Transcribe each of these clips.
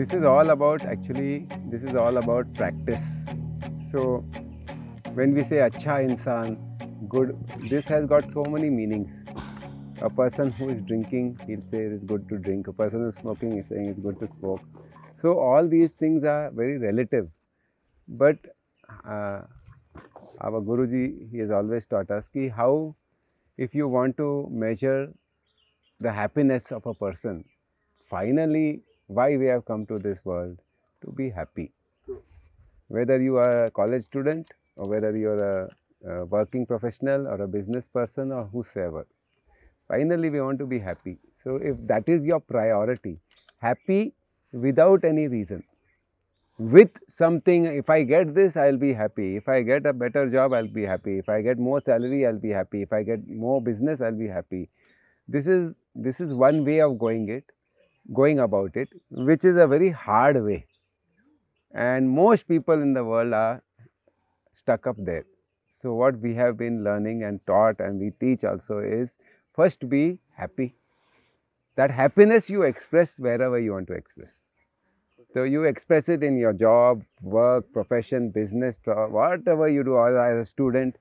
this is all about actually this is all about practice. So when we say acha insan good this has got so many meanings. A person who is drinking he'll say it is good to drink. A person who is smoking is saying it's good to smoke. So all these things are very relative. But uh, our guruji he has always taught us ki how if you want to measure the happiness of a person finally why we have come to this world to be happy. Hmm. Whether you are a college student or whether you are a, a working professional or a business person or whosoever finally we want to be happy. So if that is your priority happy without any reason. With something if i get this i'll be happy. If i get a better job i'll be happy. If i get more salary i'll be happy. If i get more business i'll be happy. This is this is one way of going it going about it which is a very hard way and most people in the world are stuck up there so what we have been learning and taught and we teach also is first be happy that happiness you express wherever you want to express so you express it in your job, work, profession, business, whatever you do as a student,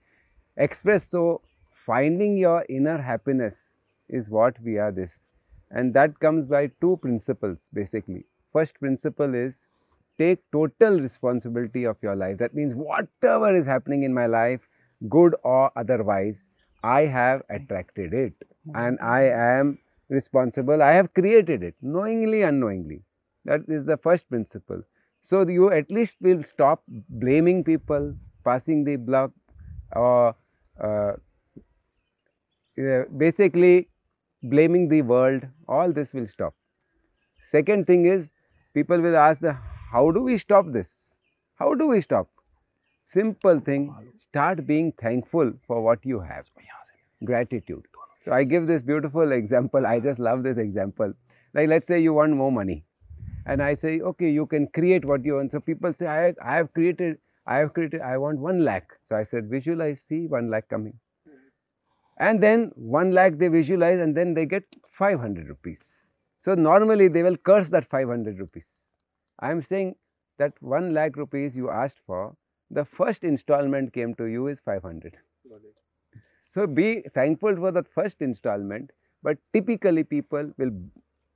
express. So finding your inner happiness is what we are this. And that comes by two principles basically. First principle is take total responsibility of your life. That means whatever is happening in my life, good or otherwise, I have attracted it and I am responsible. I have created it knowingly, unknowingly. That is the first principle. So, you at least will stop blaming people, passing the buck or uh, basically blaming the world, all this will stop. Second thing is people will ask the how do we stop this? How do we stop? Simple thing, start being thankful for what you have. Gratitude. So, I give this beautiful example, I just love this example. Like let us say you want more money and I say, okay, you can create what you want. So people say, I, I have created, I have created, I want 1 lakh. So I said, visualize, see 1 lakh coming. And then 1 lakh they visualize and then they get 500 rupees. So normally they will curse that 500 rupees. I am saying that 1 lakh rupees you asked for, the first installment came to you is 500. So be thankful for that first installment, but typically people will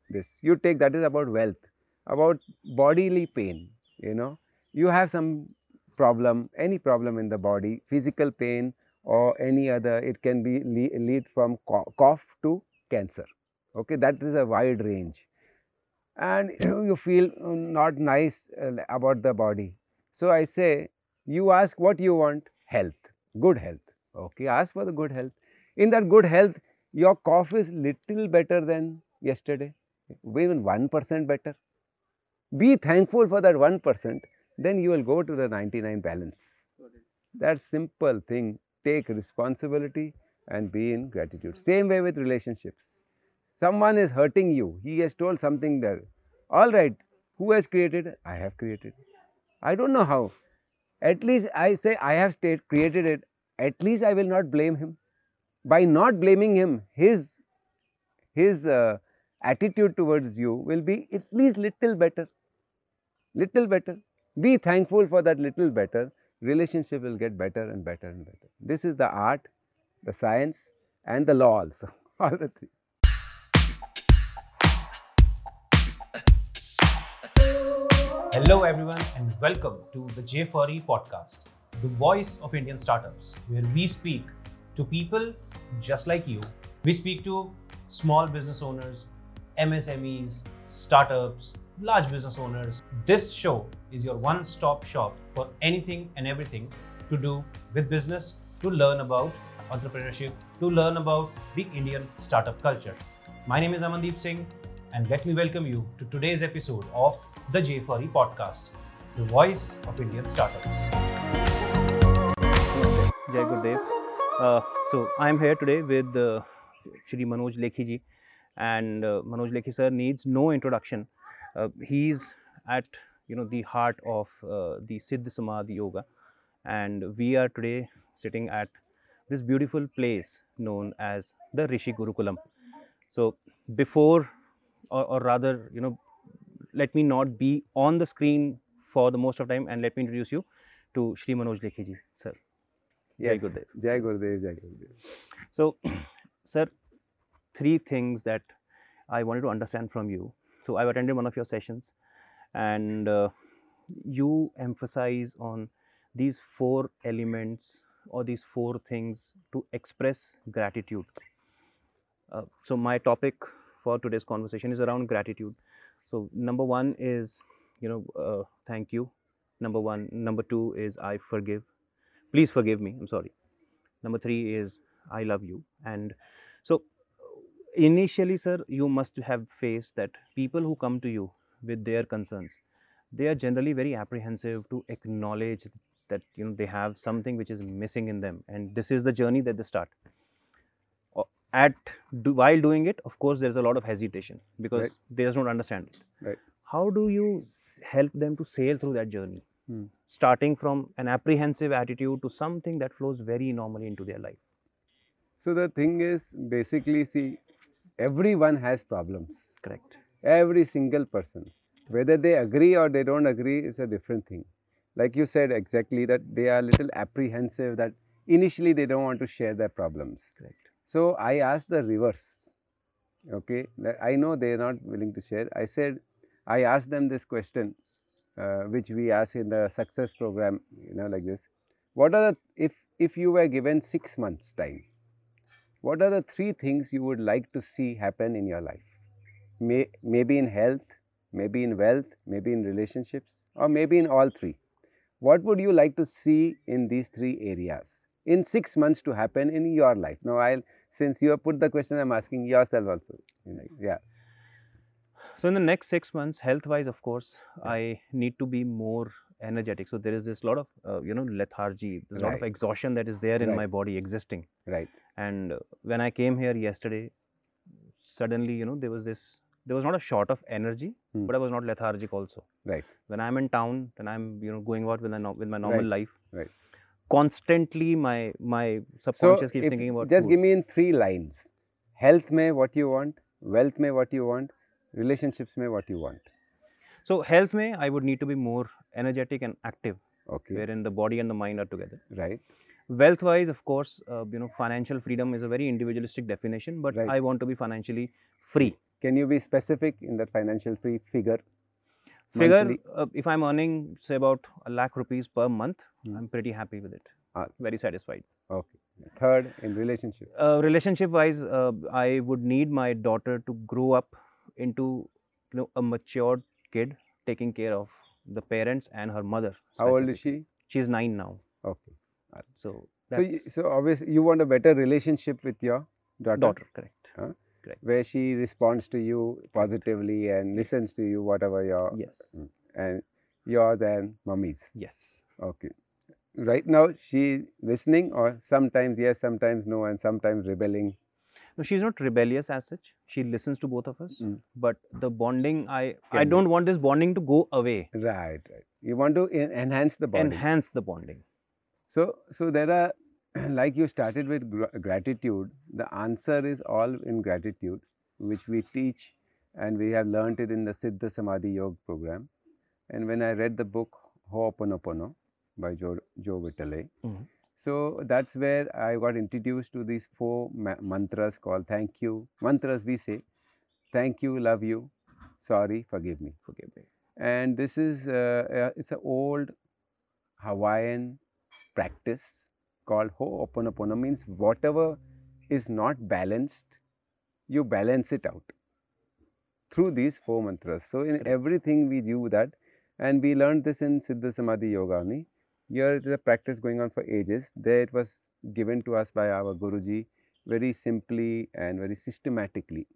this. You take that is about wealth about bodily pain, you know, you have some problem, any problem in the body, physical pain or any other, it can be lead from cough to cancer, okay, that is a wide range. And you feel not nice uh, about the body. So, I say you ask what you want, health, good health, okay, ask for the good health. In that good health, your cough is little better than yesterday, even 1% better be thankful for that 1%, then you will go to the 99 balance. That simple thing, take responsibility and be in gratitude. Same way with relationships. Someone is hurting you, he has told something there. All right, who has created? I have created. I don't know how. At least I say I have state, created it. At least I will not blame him. By not blaming him, his his uh, attitude towards you will be at least little better little better. Be thankful for that little better, relationship will get better and better and better. This is the art, the science and the law also, all the three. Hello everyone and welcome to the J4E podcast, the voice of Indian startups, where we speak to people just like you. We speak to small business owners, MSMEs, startups, large business owners. This show is your one stop shop for anything and everything to do with business, to learn about entrepreneurship, to learn about the Indian startup culture. My name is Amandeep Singh, and let me welcome you to today's episode of the J4E podcast, the voice of Indian startups. Jai Gurudev. Uh, so, I am here today with uh, Shri Manoj Lekhi ji, and uh, Manoj Lekhi sir needs no introduction uh, he's at you know the heart of uh, the Siddha Samadhi Yoga, and we are today sitting at this beautiful place known as the Rishi Gurukulam. So before, or, or rather, you know, let me not be on the screen for the most of time and let me introduce you to Shri Manoj Lekhi ji, sir. Jai Yes. Gurudev. Jai Gurudev, Jai Gurudev. So, sir, three things that I wanted to understand from you. So, I've attended one of your sessions, and uh, you emphasize on these four elements or these four things to express gratitude. Uh, so, my topic for today's conversation is around gratitude. So, number one is, you know, uh, thank you. Number one. Number two is I forgive. Please forgive me. I'm sorry. Number three is I love you. And so, initially, sir, you must have faced that people who come to you with their concerns, they are generally very apprehensive to acknowledge that you know they have something which is missing in them, and this is the journey that they start. At do, while doing it, of course, there's a lot of hesitation because Right. they just don't understand it. Right. How do you help them to sail through that journey? Hmm. starting from an apprehensive attitude to something that flows very normally into their life. So the thing is, basically, see, everyone has problems. Correct. Every single person, whether they agree or they don't agree, is a different thing. Like you said exactly that they are a little apprehensive that initially they don't want to share their problems. Correct. So I asked the reverse. Okay, I know they are not willing to share. I said, I asked them this question, uh, which we ask in the success program, you know, like this. What are the if if you were given six months time, what are the three things you would like to see happen in your life? May, maybe in health, maybe in wealth, maybe in relationships, or maybe in all three. What would you like to see in these three areas in six months to happen in your life? Now, I'll since you have put the question, I'm asking yourself also. Yeah, So in the next six months, health-wise, of course, I need to be more energetic. So there is this lot of uh, you know lethargy, there's a lot of exhaustion that is there in Right. my body existing. right, And uh, when I came here yesterday, suddenly you know there was this. There was not a short of energy, Hmm. but I was not lethargic also. right, When I'm in town, then I'm you know going out with my with my normal Right, life. right. Constantly, my my So, subconscious keeps thinking about it. just food. give me in three lines. Health may what you want, wealth may what you want, relationships may what you want. So health may I would need to be more energetic and active, Okay, wherein the body and the mind are together. right, Wealth wise, of course, uh, you know, financial freedom is a very individualistic definition, but Right. I want to be financially free. Can you be specific in that financial free figure? Figure uh, if I'm earning say about a lakh rupees per month, Hmm. I'm pretty happy with it. Ah. Very satisfied. Okay. Third, in relationship. Uh, relationship wise, uh, I would need my daughter to grow up into you know a matured kid taking care of the parents and her mother. How old is she? She's nine now. Okay. So So, so obviously you want a better relationship with your daughter, daughter, correct. where she responds to you positively and listens to you whatever your Yes. and yours and mummy's. Yes. Okay. Right now she listening or sometimes yes, sometimes no, and sometimes rebelling. No, she's not rebellious as such. She listens to both of us. Mm. But the bonding, I I Can be. don't want this bonding to go away. Right, right. You want to enhance the bonding. Enhance the bonding. So, so there are, like you started with gr- gratitude, the answer is all in gratitude, which we teach and we have learnt it in the Siddha Samadhi Yoga program. And when I read the book Ho'oponopono by Joe, Joe Vitale, Mhm. so that's where I got introduced to these four ma- mantras called thank you. Mantras we say, thank you, love you, sorry, forgive me Forgive me. and this is uh, uh, it's an old Hawaiian practice called Ho'oponopono means whatever is not balanced, you balance it out through these four mantras. So in everything we do that, and we learned this in Siddha Samadhi Yoga only. Here it is a practice going on for ages. There it was given to us by our Guruji very simply and very systematically.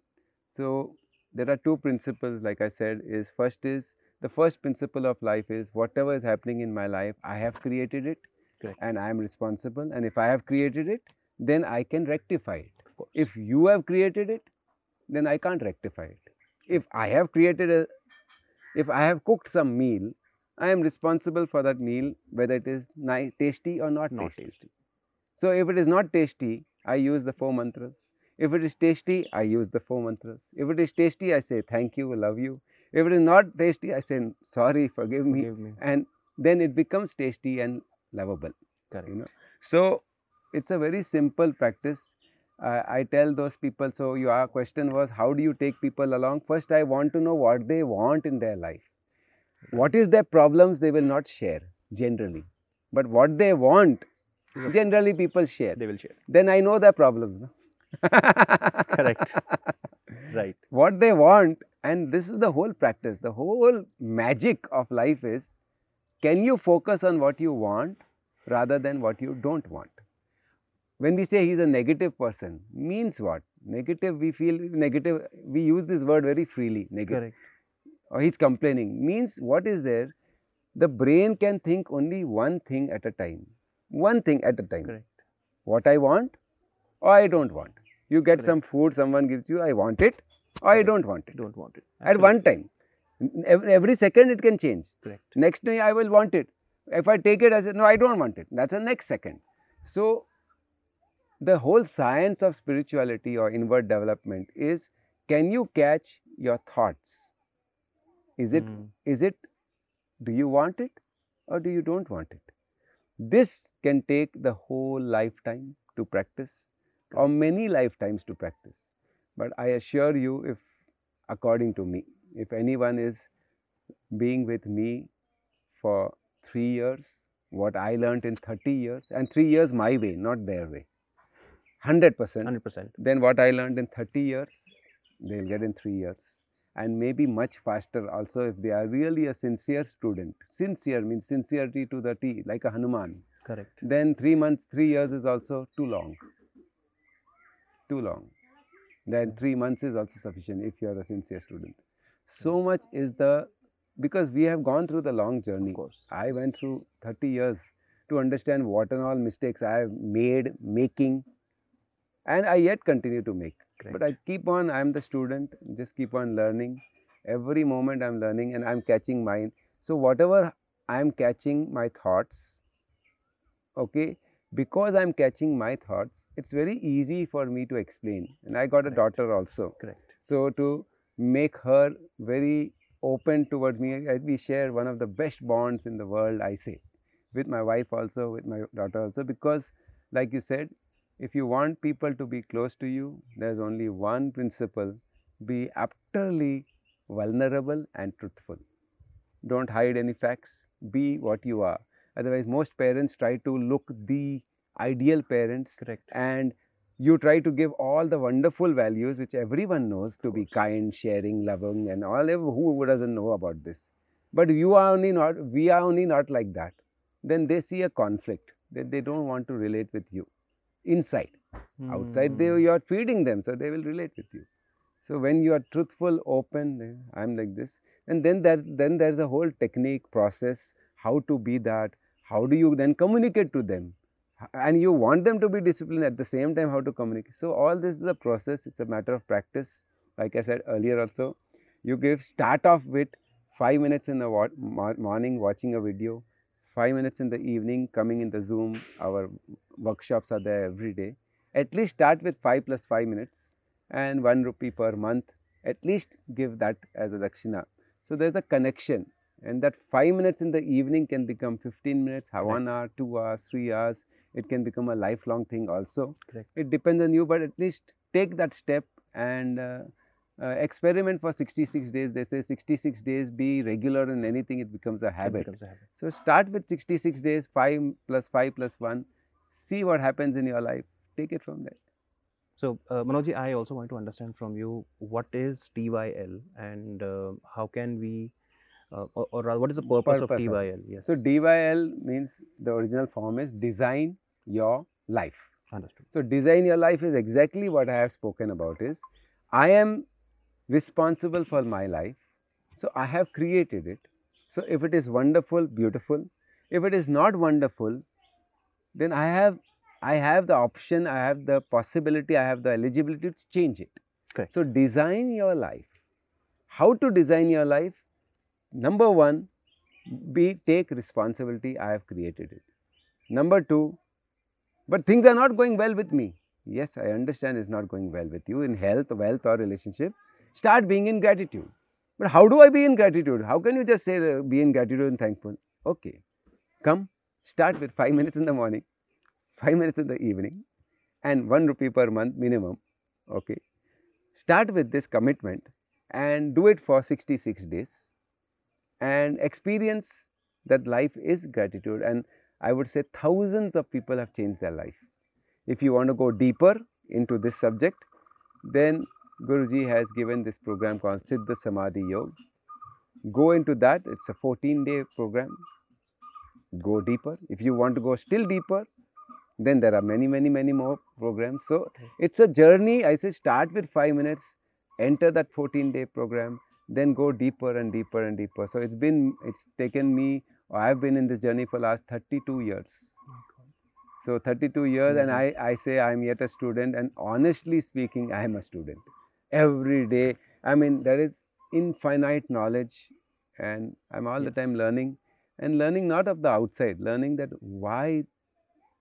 So there are two principles, like I said, is first is the first principle of life is whatever is happening in my life, I have created it Correct. and I am responsible. And if I have created it, then I can rectify it. If you have created it, then I can't rectify it. If I have created a, if I have cooked some meal, I am responsible for that meal, whether it is nice, tasty or not, not tasty. tasty. So if it is not tasty, I use the four mantras. If it is tasty, I use the four mantras. If it is tasty, I say thank you, love you. If it is not tasty, I say, sorry, forgive me. Give me. And then it becomes tasty and lovable. Correct. You know. So it's a very simple practice. Uh, I tell those people, so your question was, how do you take people along? First, I want to know what they want in their life. What is their problems they will not share generally. But what they want, generally people share. They will share. Then I know their problems. No? Correct. Right. What they want, and this is the whole practice, the whole magic of life is can you focus on what you want rather than what you don't want? When we say he's a negative person, means what? Negative, we feel negative, we use this word very freely, negative. Correct. Or he's complaining, means what is there? The brain can think only one thing at a time. One thing at a time. Correct. What I want or I don't want. You get Correct. some food, someone gives you, I want it or I don't want it. Don't want it. At one time. Every, every second it can change. Correct. Next day I will want it. If I take it, I say, no, I don't want it. That's the next second. So, the whole science of spirituality or inward development is can you catch your thoughts? Is it Mm, is it do you want it or do you don't want it this can take the whole lifetime to practice or many lifetimes to practice but i assure you if according to me if anyone is being with me for 3 years what i learned in 30 years and 3 years my way not their way 100% 100%. then what I learned in 30 years, they'll get in 3 years. And maybe much faster also if they are really a sincere student. Sincere means sincerity to the T, like a Hanuman. Correct. Then 3 months, 3 years is also too long. Too long. Then 3 months is also sufficient if you are a sincere student. So much is the, because we have gone through the long journey. Of course. I went through 30 years to understand what and all mistakes I have made, making, and I yet continue to make. But I keep on, I am the student, just keep on learning. Every moment I'm learning and I'm catching mine. So, whatever I'm catching my thoughts, okay, because I'm catching my thoughts, it's very easy for me to explain. And I got a Correct. daughter also. Correct. So, to make her very open towards me, we share one of the best bonds in the world, I say, with my wife also, with my daughter also, because, like you said, if you want people to be close to you, there's only one principle be utterly vulnerable and truthful. Don't hide any facts, be what you are. Otherwise, most parents try to look the ideal parents Correct. and you try to give all the wonderful values which everyone knows to be kind, sharing, loving, and all. Who doesn't know about this? But you are only not. We are only not like that. Then they see a conflict that they don't want to relate with you. Inside, outside, they Mm, you are feeding them, so they will relate with you. So when you are truthful, open, I'm like this, and then there's then there's a whole technique process how to be that. How do you then communicate to them? And you want them to be disciplined at the same time how to communicate. So all this is a process. It's a matter of practice. Like i said earlier also you give start off with 5 minutes in the wa- morning watching a video 5 minutes in the evening coming in the zoom. Our workshops are there every day. At least start with 5 plus 5 minutes and 1 rupee per month. At least give that as a dakshina. So there's a connection. And that 5 minutes in the evening can become 15 minutes, ha- 1 hour, 2 hours, 3 hours. It can become a lifelong thing also. Correct. It depends on you, but at least take that step and uh, uh, experiment for 66 days. They say 66 days, be regular in anything, it becomes a habit. becomes a habit. So start with 66 days, 5 plus 5 plus 1. See what happens in your life. Take it from there. So, uh, Manojji, I also want to understand from you what is DYL and uh, how can we, uh, or, or rather, what is the purpose, of Purpose of- DYL? Yes. So DYL means the original form is design your life. understood. So design your life is exactly what I have spoken about is I am responsible for my life. So I have created it. So if it is wonderful, beautiful. If it is not wonderful, then I have I have the option, I have the possibility, I have the eligibility to change it. Correct. So design your life. How to design your life? Number one, be take responsibility. I have created it. Number two, but things are not going well with me. Yes, I understand it's not going well with you in health, wealth, or relationship. Start being in gratitude. But how do I be in gratitude? How can you just say uh, be in gratitude and thankful? Okay, come start with five minutes in the morning, five minutes in the evening, and one rupee per month minimum. Okay, start with this commitment and do it for 66 days and experience that life is gratitude. And I would say thousands of people have changed their life. If you want to go deeper into this subject, then Guruji has given this program called Siddha Samadhi Yoga. Go into that, it's a 14 day program. Go deeper. If you want to go still deeper, then there are many, many, many more programs. So, it's a journey. I say start with 5 minutes, enter that 14 day program, then go deeper and deeper and deeper. So, it's been, it's taken me, I have been in this journey for last 32 years. So 32 years and I, I say I am yet a student and honestly speaking I am a student. Every day, I mean there is infinite knowledge and I'm all the time learning and learning not of the outside, learning that why,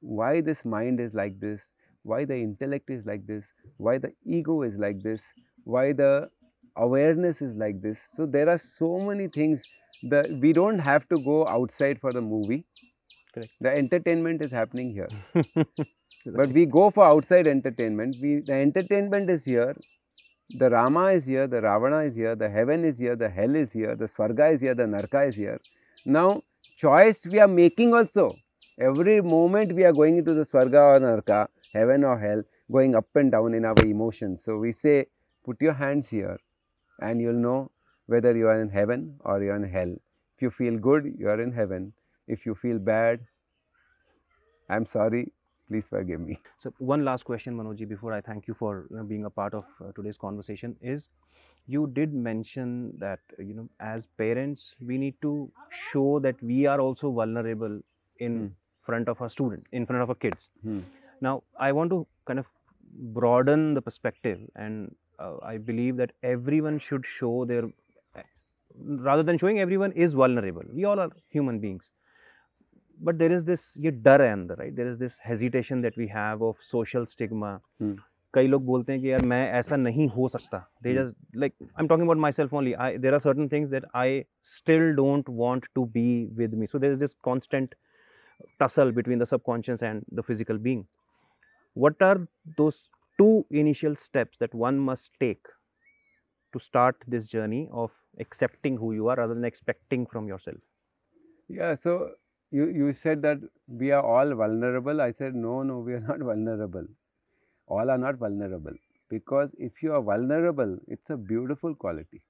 why this mind is like this, why the intellect is like this, why the ego is like this, why the awareness is like this. So there are so many things that we don't have to go outside for the movie. Correct. The entertainment is happening here. But we go for outside entertainment. We the entertainment is here. The rama is here the ravana is here the heaven is here the hell is here the swarga is here the narka is here. Now choice we are making also. Every moment we are going into the swarga or narka heaven or hell going up and down in our emotions. So we say put your hands here and you'll know whether you are in heaven or you are in hell if you feel good you are in heaven if you feel bad i'm sorry please forgive me So one last question, Manojji, before I thank you for you know, being a part of uh, today's conversation is you did mention that you know as parents we need to show that we are also vulnerable in Hmm. front of our student, in front of our kids. Hmm. Now I want to kind of broaden the perspective, and uh, I believe that everyone should show their rather than showing everyone is vulnerable. We all are human beings but there is this ये डर है अंदर right there is this hesitation that we have of social stigma Hmm. कई लोग बोलते हैं कि यार मैं ऐसा नहीं हो सकता they Hmm. just like I'm talking about myself only I there are certain things that I still don't want to be with me so there is this constant tussle between the subconscious and the physical being what are those two initial steps that one must take to start this journey of accepting who you are rather than expecting from yourself Yeah, so you, you said that we are all vulnerable. I said, no, no, we are not vulnerable. All are not vulnerable. Because if you are vulnerable, it's a beautiful quality.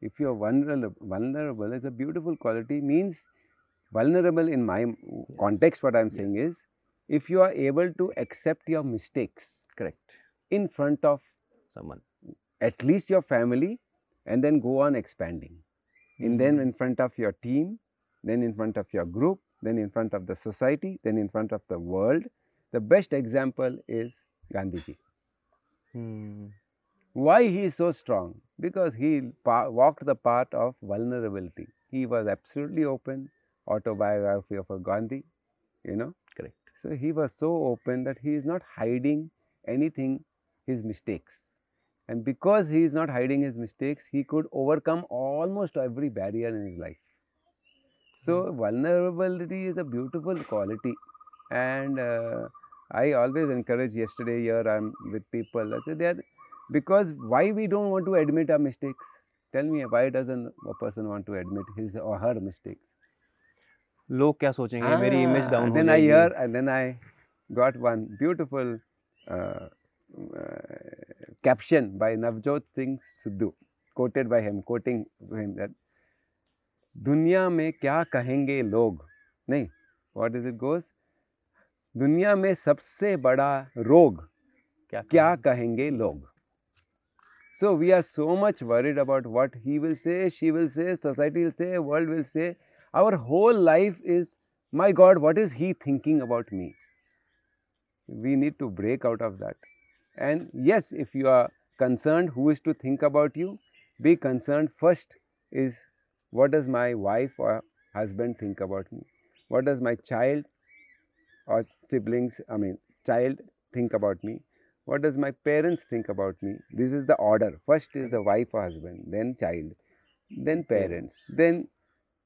If you are vulnerable, vulnerable is a beautiful quality, means vulnerable in my context, what I am saying is, if you are able to accept your mistakes correct in front of someone at least your family and then go on expanding. And then Mhm. in front of your team, then in front of your group, then in front of the society, then in front of the world. The best example is Gandhiji. Hmm. Why he is so strong? Because he walked the path of vulnerability. He was absolutely open. Autobiography of a Gandhi, you know. So he was so open that he is not hiding anything, his mistakes. And because he is not hiding his mistakes, he could overcome almost every barrier in his life. So vulnerability is a beautiful quality, and uh, I always encourage. Yesterday here I'm with people. I said that because why we don't want to admit our mistakes? Tell me why doesn't a person want to admit his or her mistakes? लोग क्या सोचेंगे? ah, मेरी image down then I hear and then I got one beautiful caption by Navjot Singh Sidhu quoted by him quoting him that दुनिया में क्या कहेंगे लोग? नहीं व्हाट इज़ इट गोस दुनिया में सबसे बड़ा रोग क्या क्या कहेंगे? लोग? So we are so much worried about what he will say she will say society will say world will say our whole life is my god what is he thinking about me? We need to break out of that. And yes if you are concerned who is to think about you be concerned first is what does my wife or husband think about me? What does my child or siblings i mean child think about me? What does my parents think about me? This is the order. First is the wife or husband, then child, then parents, then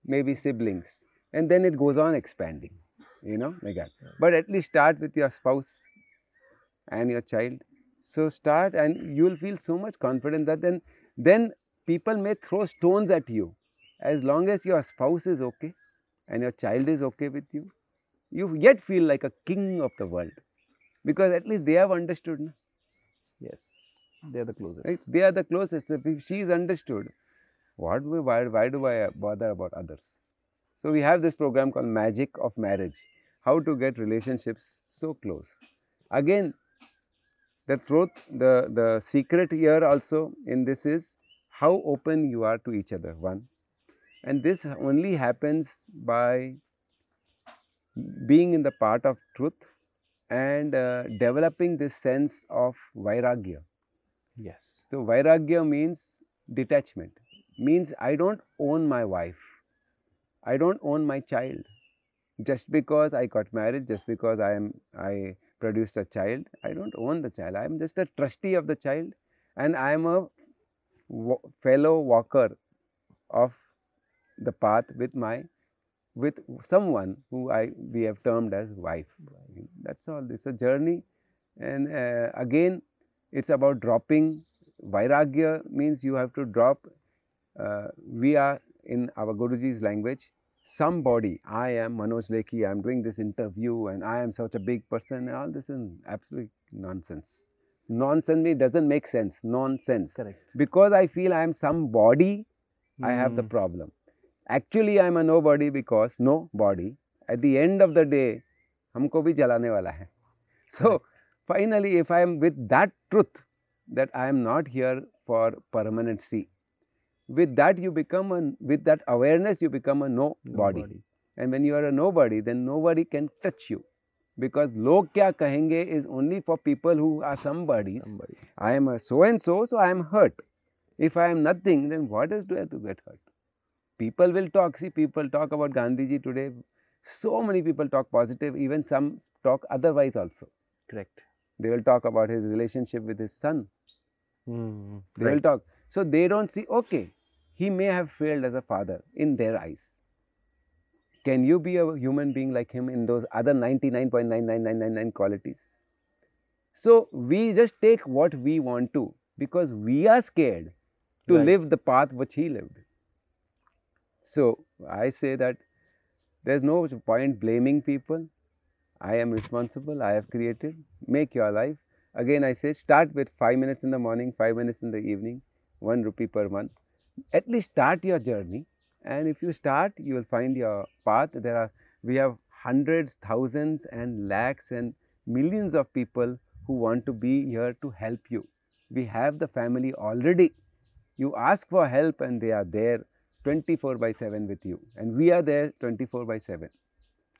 maybe siblings, and then it goes on expanding, you know, like that. But at least start with your spouse and your child. So start, and you will feel so much confident that then, then people may throw stones at you, as long as your spouse is okay and your child is okay with you, you yet feel like a king of the world because at least they have understood. Yes, they're the closest. Right? They are the closest. If she is understood, what we, why, why do I bother about others? So we have this program called Magic of Marriage. How to get relationships so close. Again, the truth, the, the secret here also in this is how open you are to each other. One. And this only happens by being in the part of truth and uh, developing this sense of vairagya. Yes. So vairagya means detachment, means I don't own my wife, I don't own my child. Just because I got married, just because I am I produced a child, I don't own the child. I am just a trustee of the child, and I am a fellow walker of the path with my with someone who I we have termed as wife. That's all. It's a journey, and uh, again, it's about dropping. Vairagya means you have to drop. Uh, we are in our Guruji's language. Somebody, I am Manoj Lekhi, I am doing this interview and I am such a big person. and All this is absolute nonsense. Nonsense means doesn't make sense. Nonsense. Correct. Because I feel I am somebody, I have the Mm, problem. Actually, I am a nobody because no body. At the end of the day, हमको भी जलाने वाला है. So finally, if I am with that truth that I am not here for permanency, with that you become a with that awareness you become a nobody. nobody. And when you are a nobody, then nobody can touch you. Because log kya kahenge is only for people who are somebodies. Somebody. I am a so and so, so I am hurt. If I am nothing, then what is there to get hurt? People will talk. See, people talk about Gandhiji today. So many people talk positive, even some talk otherwise also. Correct. They will talk about his relationship with his son. Mm, They will talk. So they don't see, okay, he may have failed as a father in their eyes. Can you be a human being like him in those other 99.99999 qualities? So we just take what we want to because we are scared to Right. live the path which he lived. So I say that there's no point blaming people. I am responsible. I have created. Make your life. Again, I say start with five minutes in the morning, five minutes in the evening, one rupee per month. At least start your journey. And if you start, you will find your path. There are we have hundreds, thousands, and lakhs and millions of people who want to be here to help you. We have the family already. You ask for help, and they are there 24 by 7 with you. And we are there 24 by 7.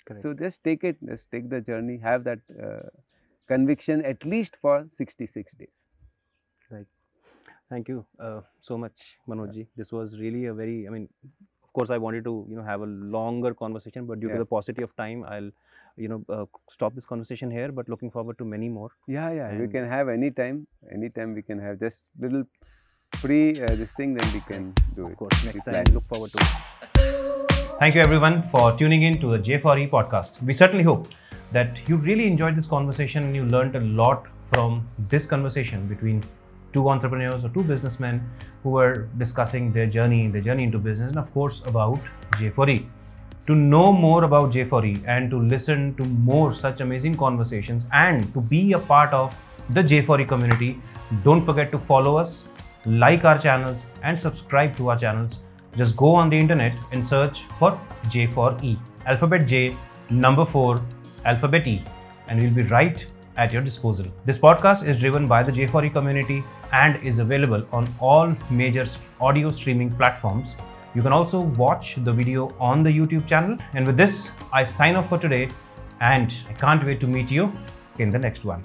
Correct. So just take it, just take the journey, have that uh, conviction at least for 66 days. Thank you uh, so much, Manojji. This was really a very, I mean, of course, I wanted to, you know, have a longer conversation, but due Yeah. to the paucity of time, I'll, you know, uh, stop this conversation here. But looking forward to many more. Yeah, yeah, we can have any time, anytime we can have just little free uh, this thing, then we can do it. Of course, next time, look forward to it. Thank you everyone for tuning in to the J4E podcast. We certainly hope that you really enjoyed this conversation and you learned a lot from this conversation between two entrepreneurs or two businessmen who were discussing their journey, their journey into business, and of course about J4E. To know more about J4E and to listen to more such amazing conversations and to be a part of the J4E community, don't forget to follow us, like our channels, and subscribe to our channels. Just go on the internet and search for J4E, alphabet J, number 4, alphabet E, and we'll be right at your disposal. This podcast is driven by the J4E community and is available on all major audio streaming platforms. You can also watch the video on the YouTube channel. And with this, I sign off for today and I can't wait to meet you in the next one.